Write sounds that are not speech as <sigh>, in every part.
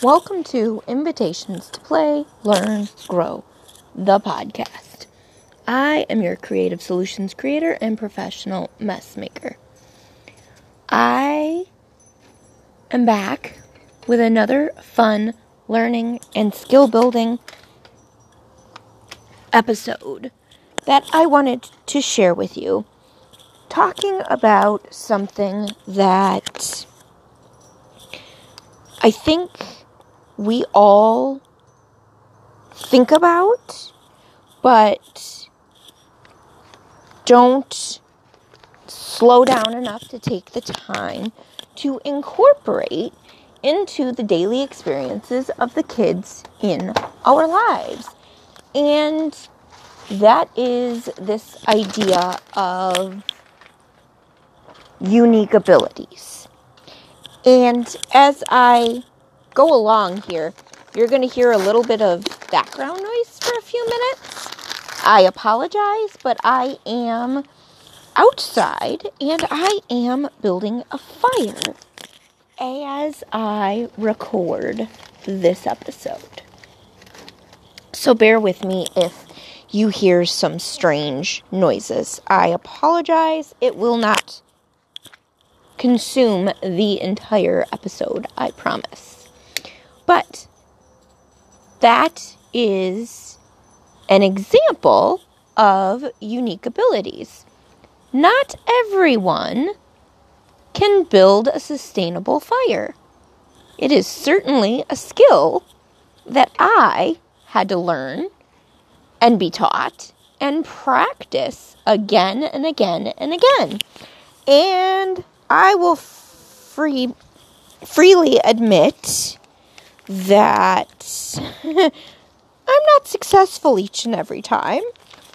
Welcome to Invitations to Play, Learn, Grow, the podcast. I am your creative solutions creator and professional mess maker. I am back with another fun learning and skill building episode that I wanted to share with you. Talking about something that I think we all think about, but don't slow down enough to take the time to incorporate into the daily experiences of the kids in our lives. And that is this idea of unique abilities. And as I go along here, you're going to hear a little bit of background noise for a few minutes. I apologize, but I am outside and I am building a fire as I record this episode. So bear with me if you hear some strange noises. I apologize. It will not consume the entire episode, I promise. But that is an example of unique abilities. Not everyone can build a sustainable fire. It is certainly a skill that I had to learn and be taught and practice again and again and again. And I will free freely admit that <laughs> I'm not successful each and every time,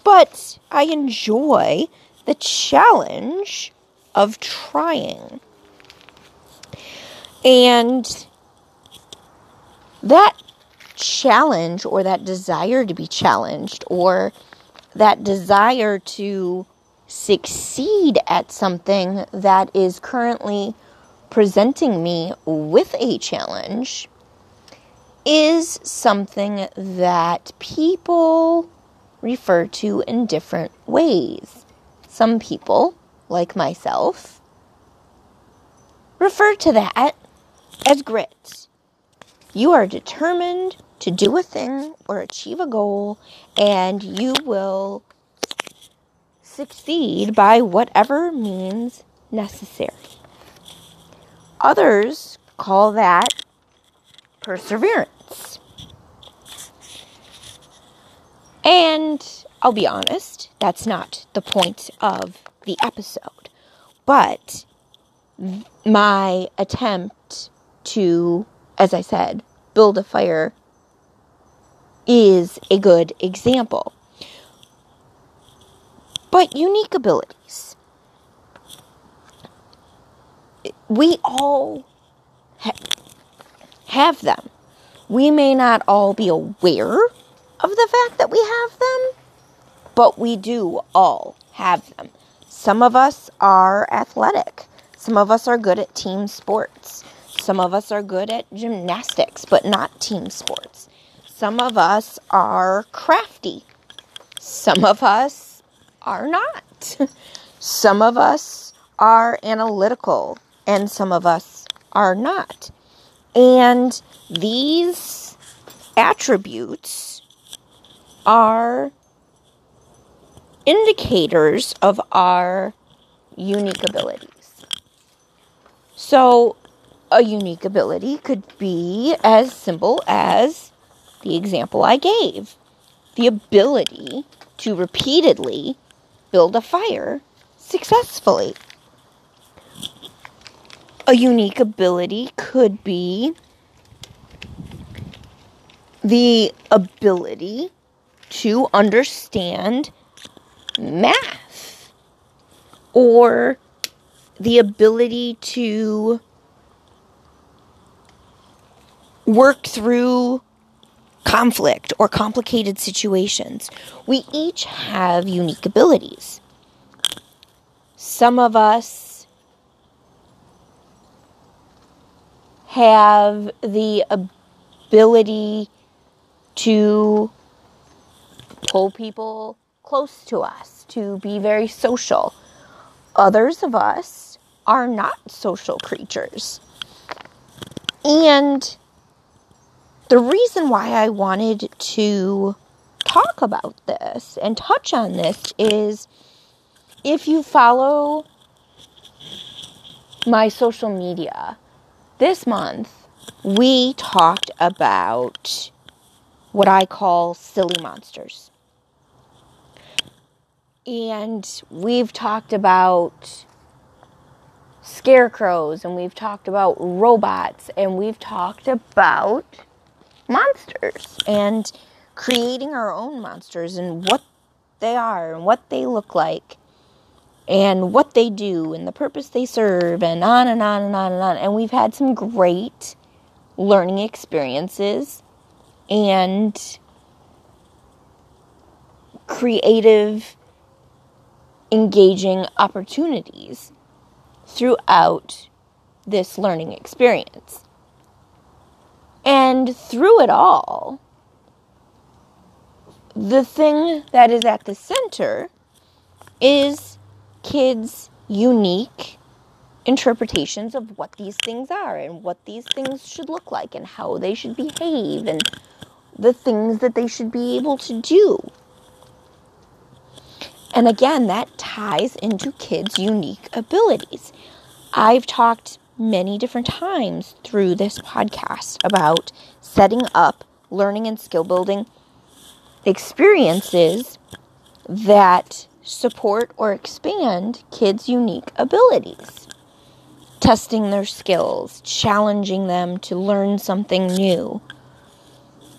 but I enjoy the challenge of trying. And that challenge or that desire to be challenged or that desire to succeed at something that is currently presenting me with a challenge is something that people refer to in different ways. Some people, like myself, refer to that as grit. You are determined to do a thing or achieve a goal, and you will succeed by whatever means necessary. Others call that perseverance. And I'll be honest, that's not the point of the episode. But my attempt to, as I said, build a fire is a good example. But unique abilities we all ha- have them. We may not all be aware of the fact that we have them, but we do all have them. Some of us are athletic. Some of us are good at team sports. Some of us are good at gymnastics, but not team sports. Some of us are crafty. Some of us are not. <laughs> Some of us are analytical and some of us are not. And these attributes are indicators of our unique abilities. So, a unique ability could be as simple as the example I gave the ability to repeatedly build a fire successfully a unique ability could be the ability to understand math or the ability to work through conflict or complicated situations. We each have unique abilities. Some of us have the ability to pull people close to us, to be very social. Others of us are not social creatures. And the reason why I wanted to talk about this and touch on this is if you follow my social media this month, we talked about what I call silly monsters. And we've talked about scarecrows and we've talked about robots and we've talked about monsters and creating our own monsters and what they are and what they look like and what they do and the purpose they serve and on and on and on and on. And we've had some great learning experiences and creative, engaging opportunities throughout this learning experience. And through it all, the thing that is at the center is kids' unique interpretations of what these things are and what these things should look like and how they should behave and the things that they should be able to do. And again, that ties into kids' unique abilities. I've talked many different times through this podcast about setting up learning and skill building experiences that support or expand kids' unique abilities. Testing their skills, challenging them to learn something new,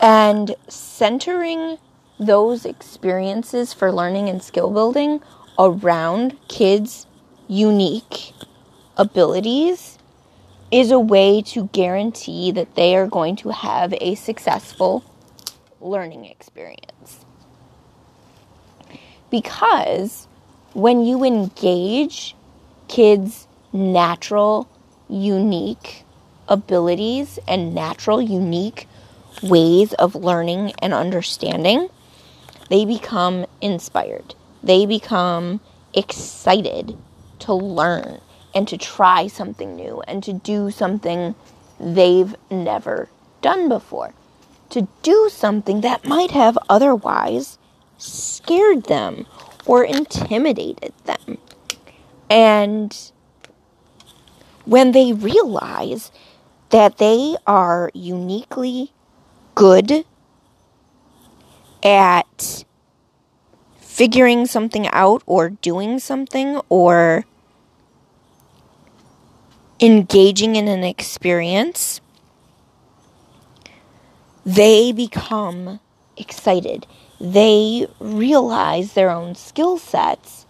and centering those experiences for learning and skill building around kids' unique abilities is a way to guarantee that they are going to have a successful learning experience. Because when you engage kids' natural, unique abilities and natural, unique ways of learning and understanding, they become inspired. They become excited to learn and to try something new and to do something they've never done before. To do something that might have otherwise scared them or intimidated them. And when they realize that they are uniquely good at figuring something out or doing something or engaging in an experience, they become excited. They realize their own skill sets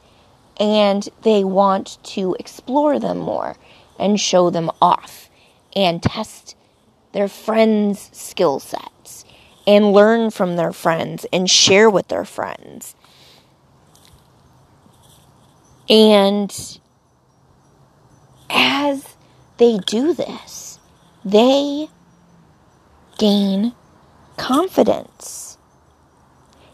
and they want to explore them more and show them off and test their friends' skill sets and learn from their friends and share with their friends. And as they do this, they gain confidence.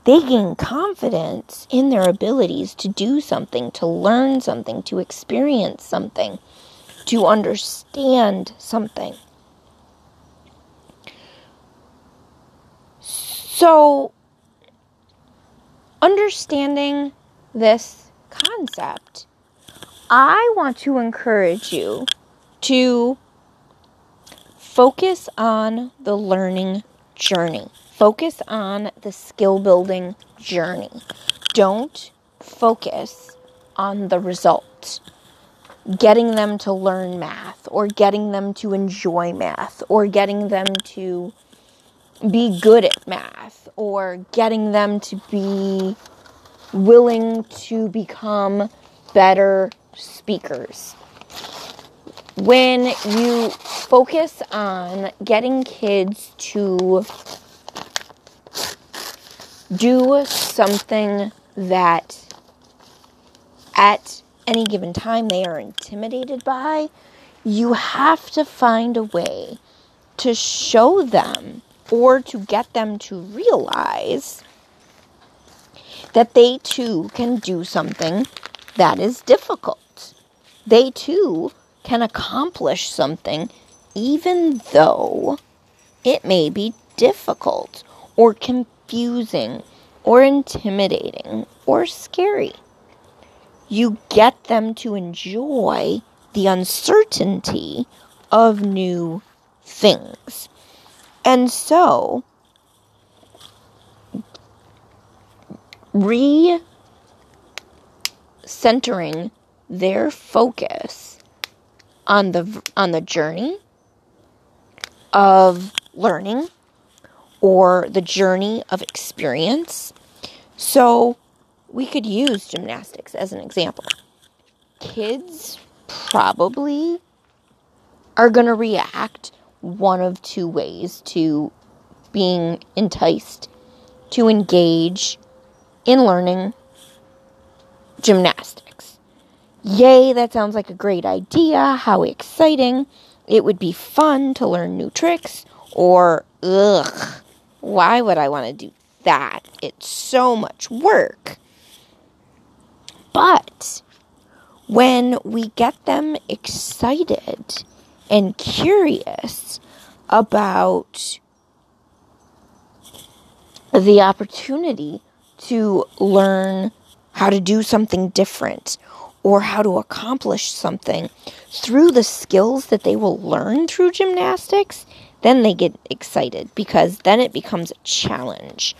They gain confidence in their abilities to do something, to learn something, to experience something, to understand something. So, understanding this concept, I want to encourage you to focus on the learning journey. Focus on the skill building journey. Don't focus on the result. Getting them to learn math, or getting them to enjoy math, or getting them to be good at math, or getting them to be willing to become better speakers. When you focus on getting kids to do something that at any given time they are intimidated by, you have to find a way to show them or to get them to realize that they too can do something that is difficult. They too can accomplish something even though it may be difficult or confusing or intimidating or scary. You get them to enjoy the uncertainty of new things. And so, re centering their focus on the on the journey of learning or the journey of experience. So, we could use gymnastics as an example. Kids probably are going to react one of two ways to being enticed to engage in learning gymnastics. Yay, that sounds like a great idea. How exciting. It would be fun to learn new tricks. Or, ugh, why would I want to do that? It's so much work. But when we get them excited and curious about the opportunity to learn how to do something different or how to accomplish something through the skills that they will learn through gymnastics, then they get excited because then it becomes a challenge.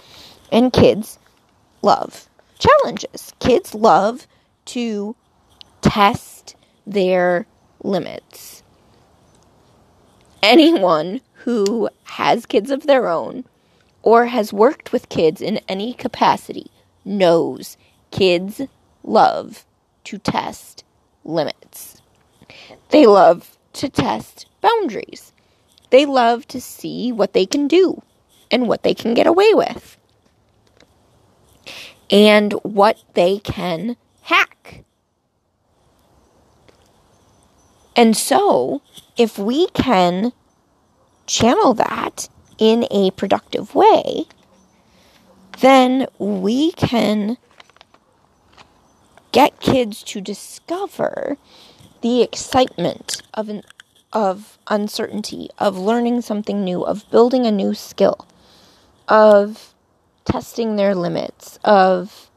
And kids love challenges. Kids love to test their limits. Anyone who has kids of their own or has worked with kids in any capacity knows kids love to test limits. They love to test boundaries. They love to see what they can do and what they can get away with and what they can hack. And so, if we can channel that in a productive way, then we can get kids to discover the excitement of an of uncertainty, of learning something new, of building a new skill, of testing their limits, of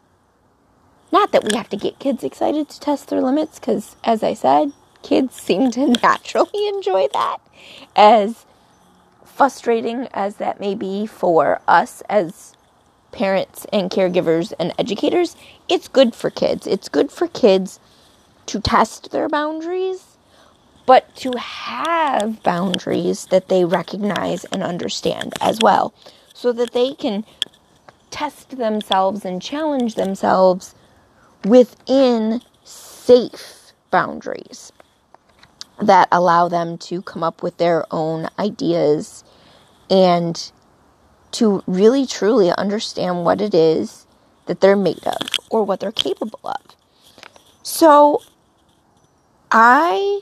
not that we have to get kids excited to test their limits cuz as I said, kids seem to naturally enjoy that as frustrating as that may be for us as parents and caregivers and educators, it's good for kids. It's good for kids to test their boundaries, but to have boundaries that they recognize and understand as well, so that they can test themselves and challenge themselves within safe boundaries that allow them to come up with their own ideas and to really truly understand what it is that they're made of or what they're capable of. So, I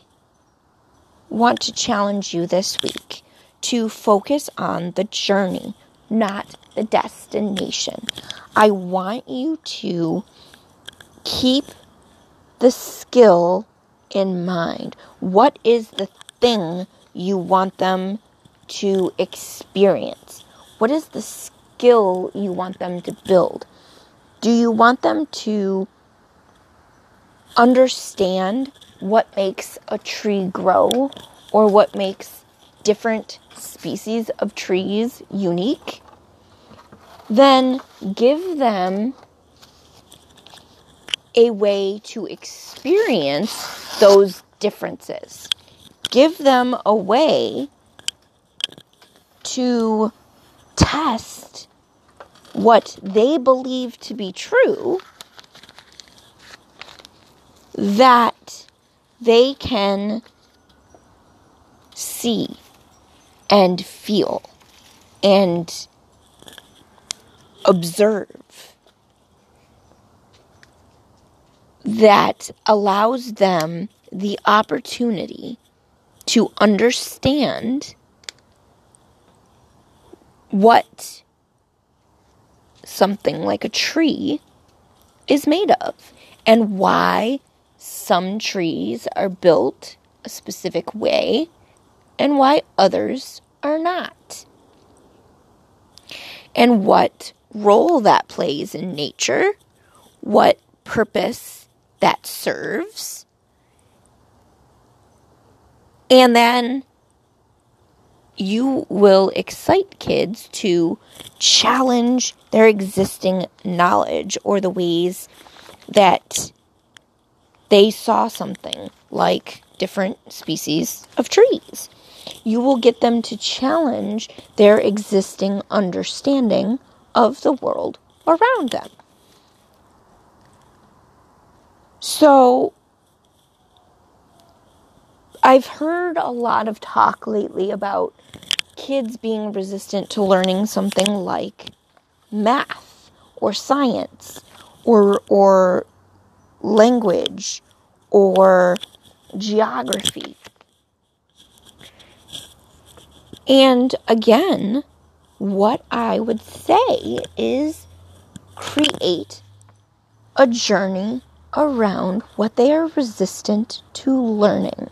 want to challenge you this week to focus on the journey, not the destination. I want you to keep the skill in mind. What is the thing you want them to experience? What is the skill you want them to build? Do you want them to understand what makes a tree grow or what makes different species of trees unique? Then give them a way to experience those differences. Give them a way to test what they believe to be true that they can see and feel and observe that allows them the opportunity to understand what something like a tree is made of and why some trees are built a specific way and why others are not. And what role that plays in nature, what purpose that serves. And then you will excite kids to challenge their existing knowledge or the ways that they saw something like different species of trees. You will get them to challenge their existing understanding of the world around them. So, I've heard a lot of talk lately about kids being resistant to learning something like math or science or or language or geography. And again, what I would say is create a journey around what they are resistant to learning.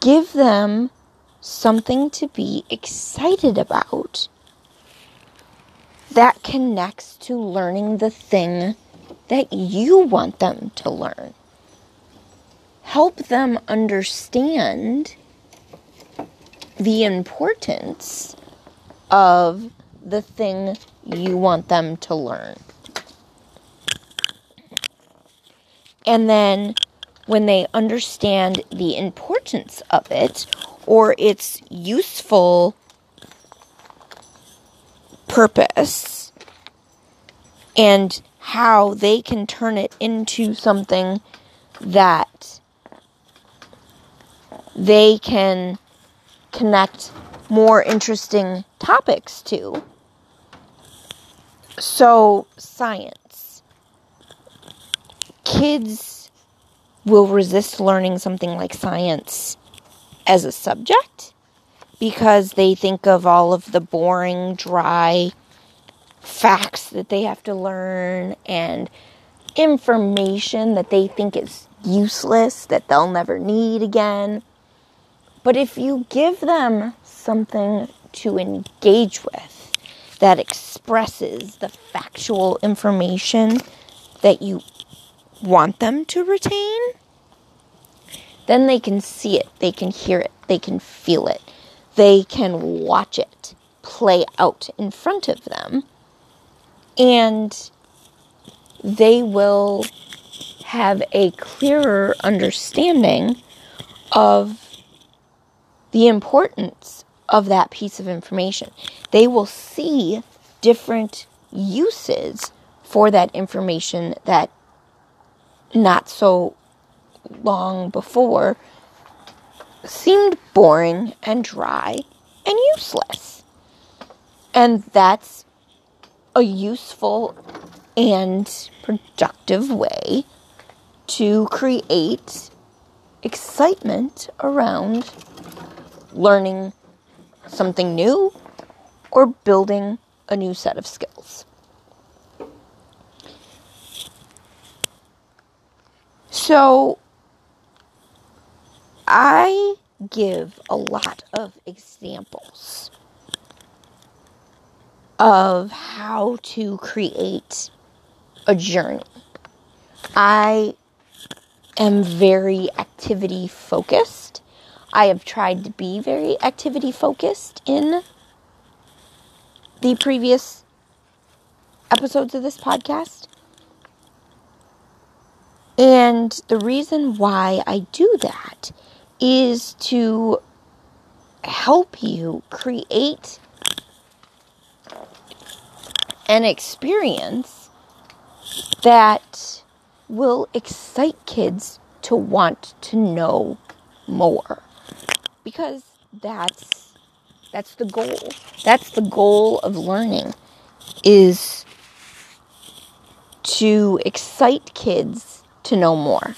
Give them something to be excited about that connects to learning the thing that you want them to learn. Help them understand the importance of the thing you want them to learn. And then when they understand the importance of it or its useful purpose and how they can turn it into something that they can connect more interesting topics to. So, science. Kids will resist learning something like science as a subject because they think of all of the boring, dry facts that they have to learn and information that they think is useless that they'll never need again. But if you give them something to engage with that expresses the factual information that you want them to retain, then they can see it, they can hear it, they can feel it, they can watch it play out in front of them, and they will have a clearer understanding of the importance of that piece of information. They will see different uses for that information that not so long before seemed boring and dry and useless. And that's a useful and productive way to create excitement around learning something new or building a new set of skills. So, I give a lot of examples of how to create a journey. I am very activity focused. I have tried to be very activity focused in the previous episodes of this podcast. And the reason why I do that is to help you create an experience that will excite kids to want to know more. Because that's that's the goal. That's the goal of learning is to excite kids to know more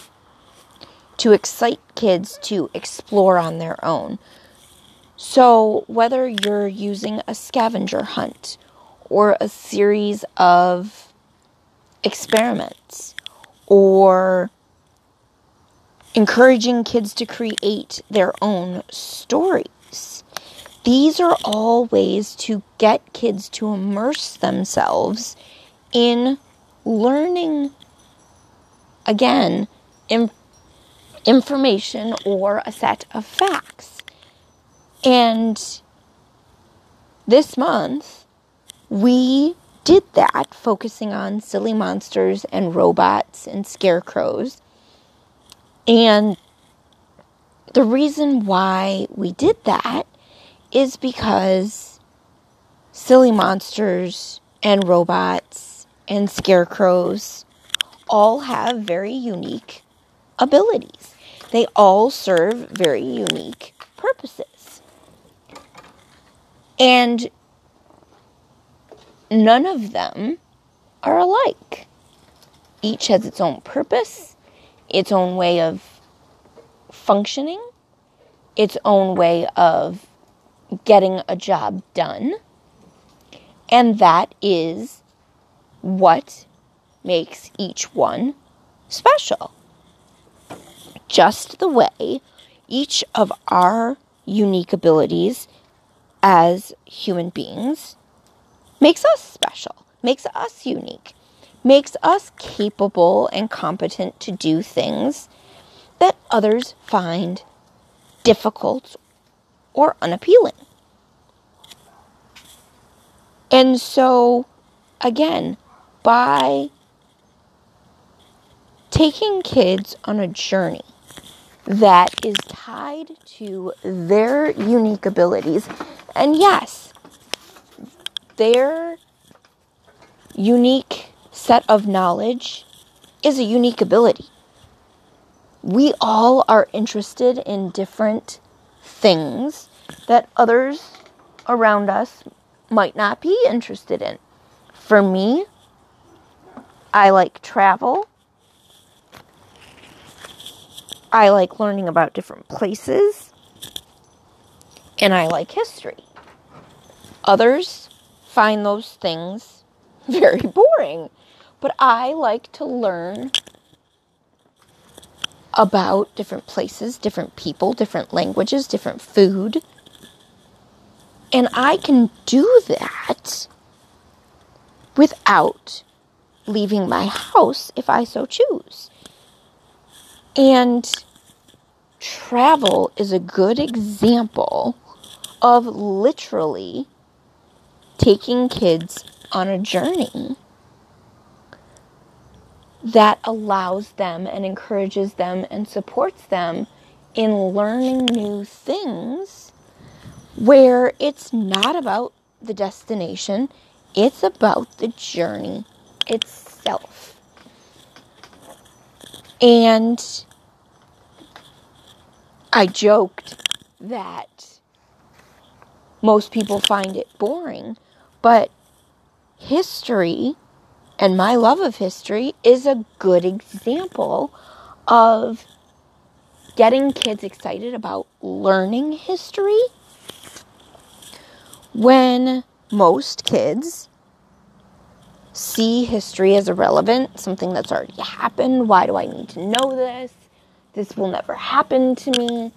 to excite kids to explore on their own So, whether you're using a scavenger hunt or a series of experiments or encouraging kids to create their own stories. These are all ways to get kids to immerse themselves in learning, again, in, information or a set of facts. And this month, we did that, focusing on silly monsters and robots and scarecrows. And the reason why we did that is because silly monsters and robots and scarecrows all have very unique abilities. They all serve very unique purposes. And none of them are alike. Each has its own purpose, its own way of functioning, its own way of getting a job done. And that is what makes each one special. Just the way each of our unique abilities as human beings makes us special, makes us unique, makes us capable and competent to do things that others find difficult or unappealing. And so, again, by taking kids on a journey that is tied to their unique abilities, and yes, their unique set of knowledge is a unique ability. We all are interested in different things that others around us might not be interested in. For me, I like travel. I like learning about different places. And I like history. Others find those things very <laughs> boring. But I like to learn about different places, different people, different languages, different food. And I can do that without leaving my house if I so choose. And travel is a good example of literally taking kids on a journey that allows them and encourages them and supports them in learning new things where it's not about the destination, it's about the journey itself. And I joked that most people find it boring but history and my love of history is a good example of getting kids excited about learning history when most kids see history as irrelevant, something that's already happened. Why do I need to know this? This will never happen to me.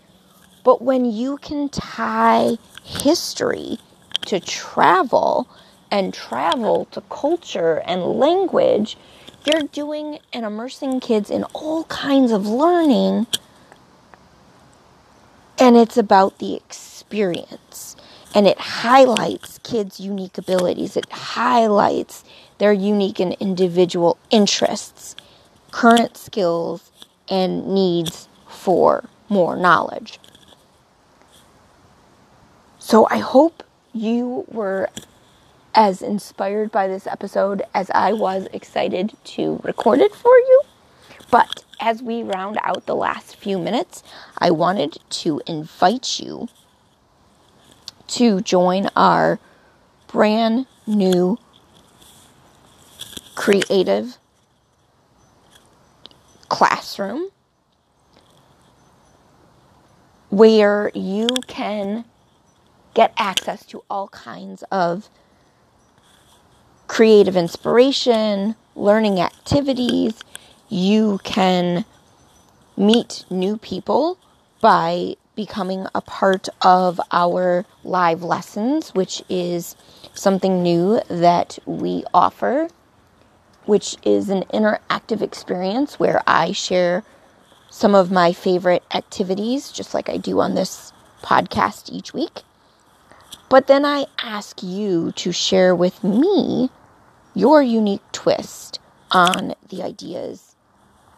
But when you can tie history to travel and travel to culture and language, you're doing and immersing kids in all kinds of learning. And it's about the experience. And it highlights kids' unique abilities. It highlights their unique and individual interests, current skills, and needs for more knowledge. So I hope you were as inspired by this episode as I was excited to record it for you. But as we round out the last few minutes, I wanted to invite you to join our brand new creative classroom where you can get access to all kinds of creative inspiration, learning activities. You can meet new people by becoming a part of our live lessons, which is something new that we offer, which is an interactive experience where I share some of my favorite activities, just like I do on this podcast each week. But then I ask you to share with me your unique twist on the ideas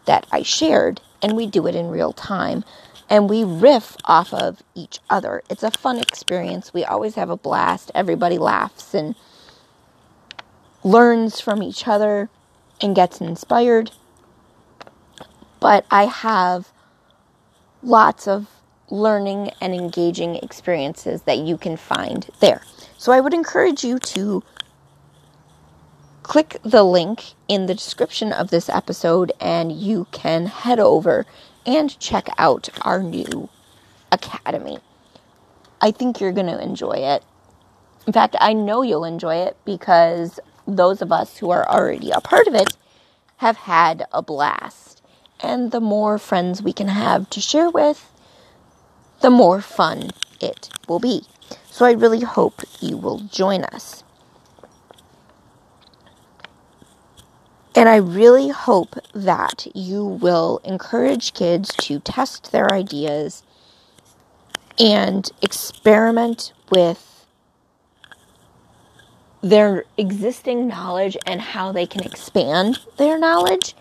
that I shared, and we do it in real time. And we riff off of each other. It's a fun experience. We always have a blast. Everybody laughs and learns from each other and gets inspired. But I have lots of learning and engaging experiences that you can find there. So I would encourage you to click the link in the description of this episode and you can head over and check out our new academy. I think you're going to enjoy it. In fact, I know you'll enjoy it because those of us who are already a part of it have had a blast. And the more friends we can have to share with, the more fun it will be. So I really hope you will join us. And I really hope that you will encourage kids to test their ideas and experiment with their existing knowledge and how they can expand their knowledge,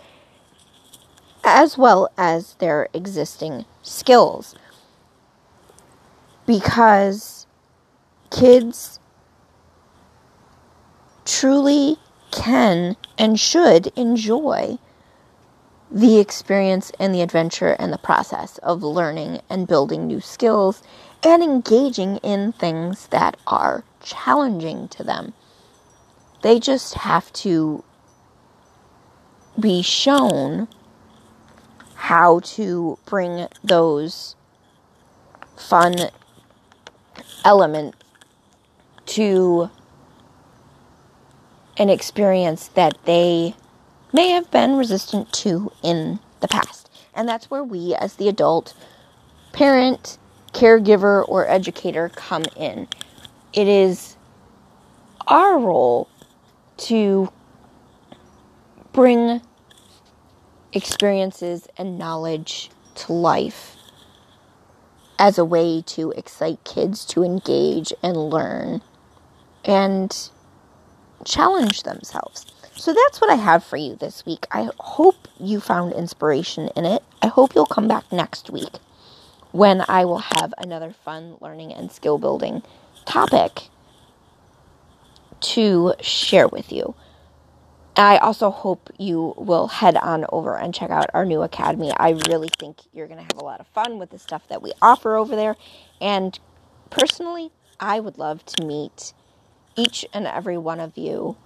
as well as their existing skills because kids truly can and should enjoy the experience and the adventure and the process of learning and building new skills and engaging in things that are challenging to them. They just have to be shown how to bring those fun element to an experience that they may have been resistant to in the past. And that's where we, as the adult, parent, caregiver, or educator, come in. It is our role to bring experiences and knowledge to life as a way to excite kids to engage and learn and challenge themselves. So that's what I have for you this week. I hope you found inspiration in it. I hope you'll come back next week when I will have another fun learning and skill building topic to share with you. I also hope you will head on over and check out our new academy. I really think you're going to have a lot of fun with the stuff that we offer over there. And personally, I would love to meet each and every one of you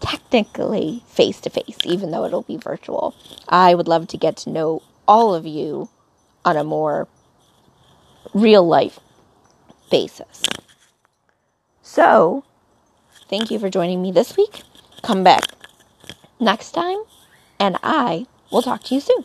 technically face to face, even though it'll be virtual. I would love to get to know all of you on a more real life basis. So, thank you for joining me this week. Come back next time, and I will talk to you soon.